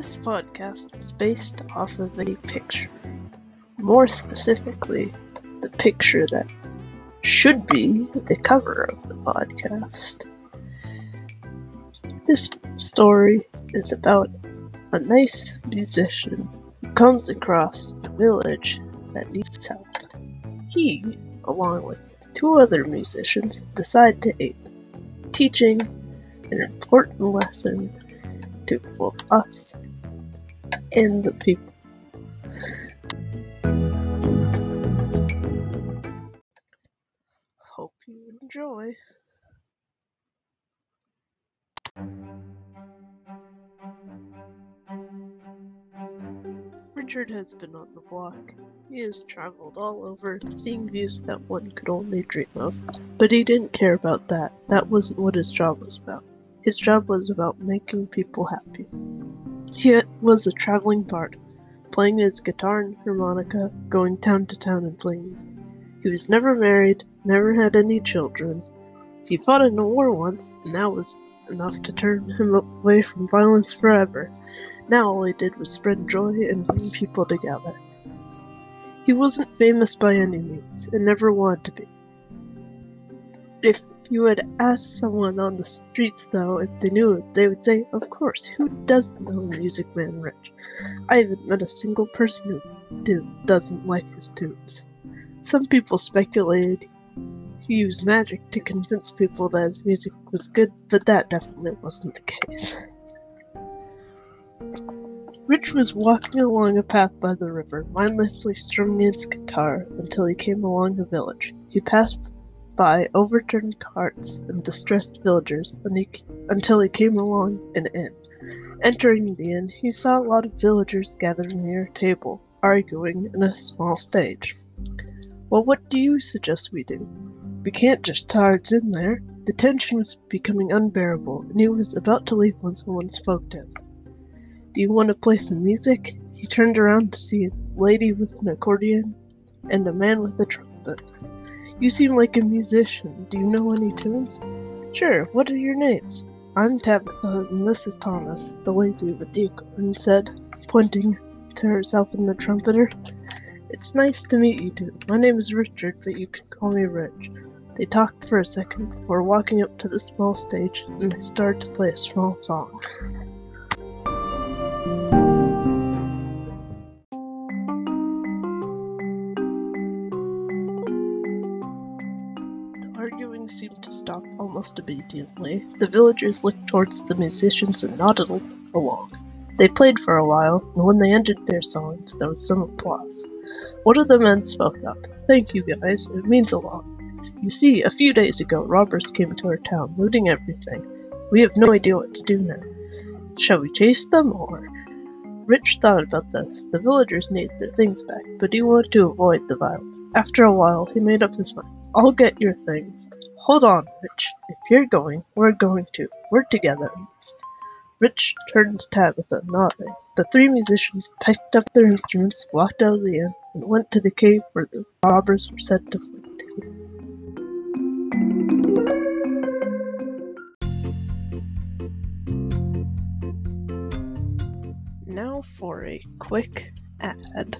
This podcast is based off of a picture. More specifically, the picture that should be the cover of the podcast. This story is about a nice musician who comes across a village that needs help. He, along with two other musicians, decide to aid, teaching an important lesson to both us and the people. Hope you enjoy. Richard has been on the block. He has traveled all over, seeing views that one could only dream of. But he didn't care about that. That wasn't what his job was about. His job was about making people happy. He was a traveling bard, playing his guitar and harmonica, going town to town and playing. He was never married, never had any children. He fought in a war once, and that was enough to turn him away from violence forever. Now all he did was spread joy and bring people together. He wasn't famous by any means, and never wanted to be. If you would ask someone on the streets, though, if they knew it, they would say, Of course, who doesn't know Music Man Rich? I haven't met a single person who doesn't like his tunes. Some people speculated he used magic to convince people that his music was good, but that definitely wasn't the case. Rich was walking along a path by the river, mindlessly strumming his guitar until he came along a village. He passed by overturned carts and distressed villagers until he came along an inn. Entering the inn, he saw a lot of villagers gathered near a table, arguing in a small stage. Well, what do you suggest we do? We can't just charge in there. The tension was becoming unbearable, and he was about to leave when someone spoke to him. Do you want to play some music? He turned around to see a lady with an accordion and a man with a trumpet. You seem like a musician. Do you know any tunes? Sure, what are your names? I'm Tabitha, and this is Thomas, the lady the Duke. And said, pointing to herself and the trumpeter. It's nice to meet you two. My name is Richard, but you can call me Rich. They talked for a second before walking up to the small stage, and they started to play a small song. Seemed to stop almost immediately. The villagers looked towards the musicians and nodded along. They played for a while, and when they ended their songs, there was some applause. One of the men spoke up. Thank you guys, it means a lot. You see, a few days ago, robbers came to our town, looting everything. We have no idea what to do now. Shall we chase them, or? Rich thought about this. The villagers needed their things back, but he wanted to avoid the violence. After a while, he made up his mind. I'll get your things. Hold on, Rich. If you're going, we're going too. We're together in this. Rich turned to Tabitha, nodding. The three musicians picked up their instruments, walked out of the inn, and went to the cave where the robbers were said to flee. Now for a quick ad.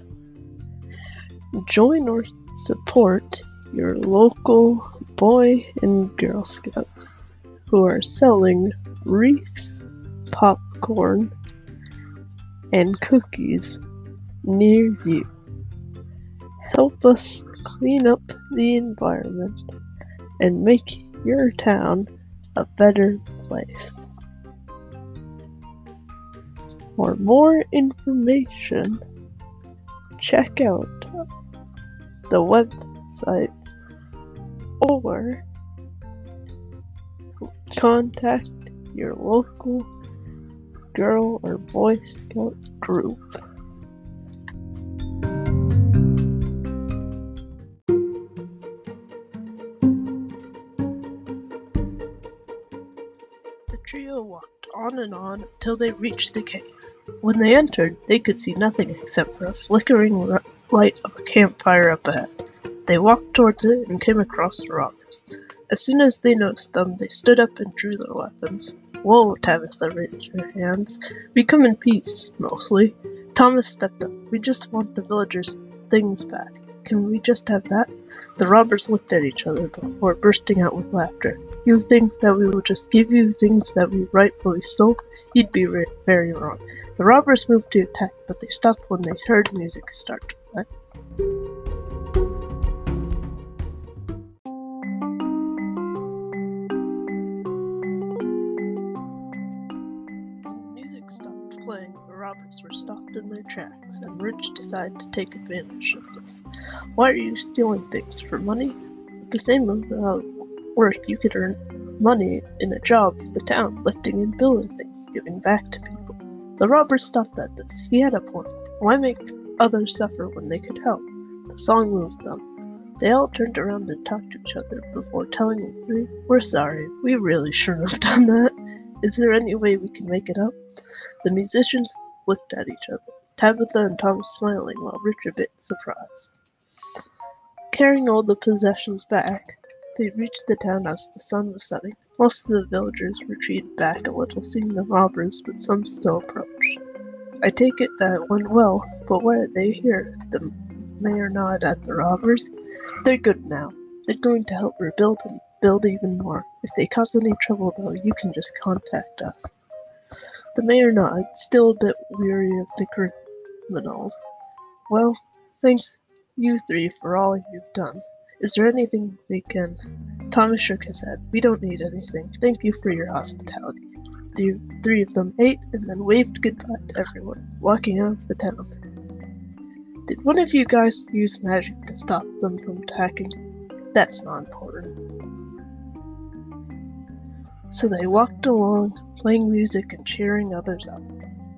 Join or support your local Boy and Girl Scouts who are selling wreaths, popcorn, and cookies near you. Help us clean up the environment and make your town a better place. For more information, check out the websites or contact your local Girl or Boy Scout group. The trio walked on and on until they reached the cave. When they entered, they could see nothing except for a flickering light of a campfire up ahead. They walked towards it and came across the robbers. As soon as they noticed them, they stood up and drew their weapons. Whoa, Tabitha raised her hands. We come in peace, mostly. Thomas stepped up. We just want the villagers' things back. Can we just have that? The robbers looked at each other before bursting out with laughter. You think that we will just give you things that we rightfully stole? You'd be very wrong. The robbers moved to attack, but they stopped when they heard music start to play. Playing, the robbers were stopped in their tracks, and Rich decided to take advantage of this. Why are you stealing things? For money? With the same amount of work, you could earn money in a job for the town, lifting and building things, giving back to people. The robbers stopped at this. He had a point. Why make others suffer when they could help? The song moved them. They all turned around and talked to each other before telling the three, We're sorry, we really shouldn't have done that. Is there any way we can make it up? The musicians looked at each other, Tabitha and Tom smiling while Rich a bit surprised. Carrying all the possessions back, they reached the town as the sun was setting. Most of the villagers retreated back a little, seeing the robbers, but some still approached. I take it that it went well, but why are they here? The mayor nodded at the robbers. They're good now. They're going to help rebuild and build even more. If they cause any trouble, though, you can just contact us. The mayor nodded, still a bit weary of the criminals. Well, thanks you three for all you've done. Is there anything we can? Thomas shook his head. We don't need anything. Thank you for your hospitality. The three of them ate and then waved goodbye to everyone, walking out of the town. Did one of you guys use magic to stop them from attacking? That's not important. So they walked along, playing music and cheering others up.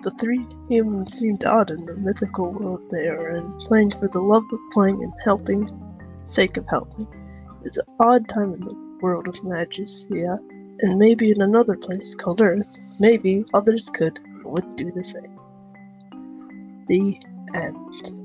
The three humans seemed odd in the mythical world they are in, playing for the love of playing and helping, sake of helping. It's an odd time in the world of Magicia, and maybe in another place called Earth, maybe others could and would do the same. The end.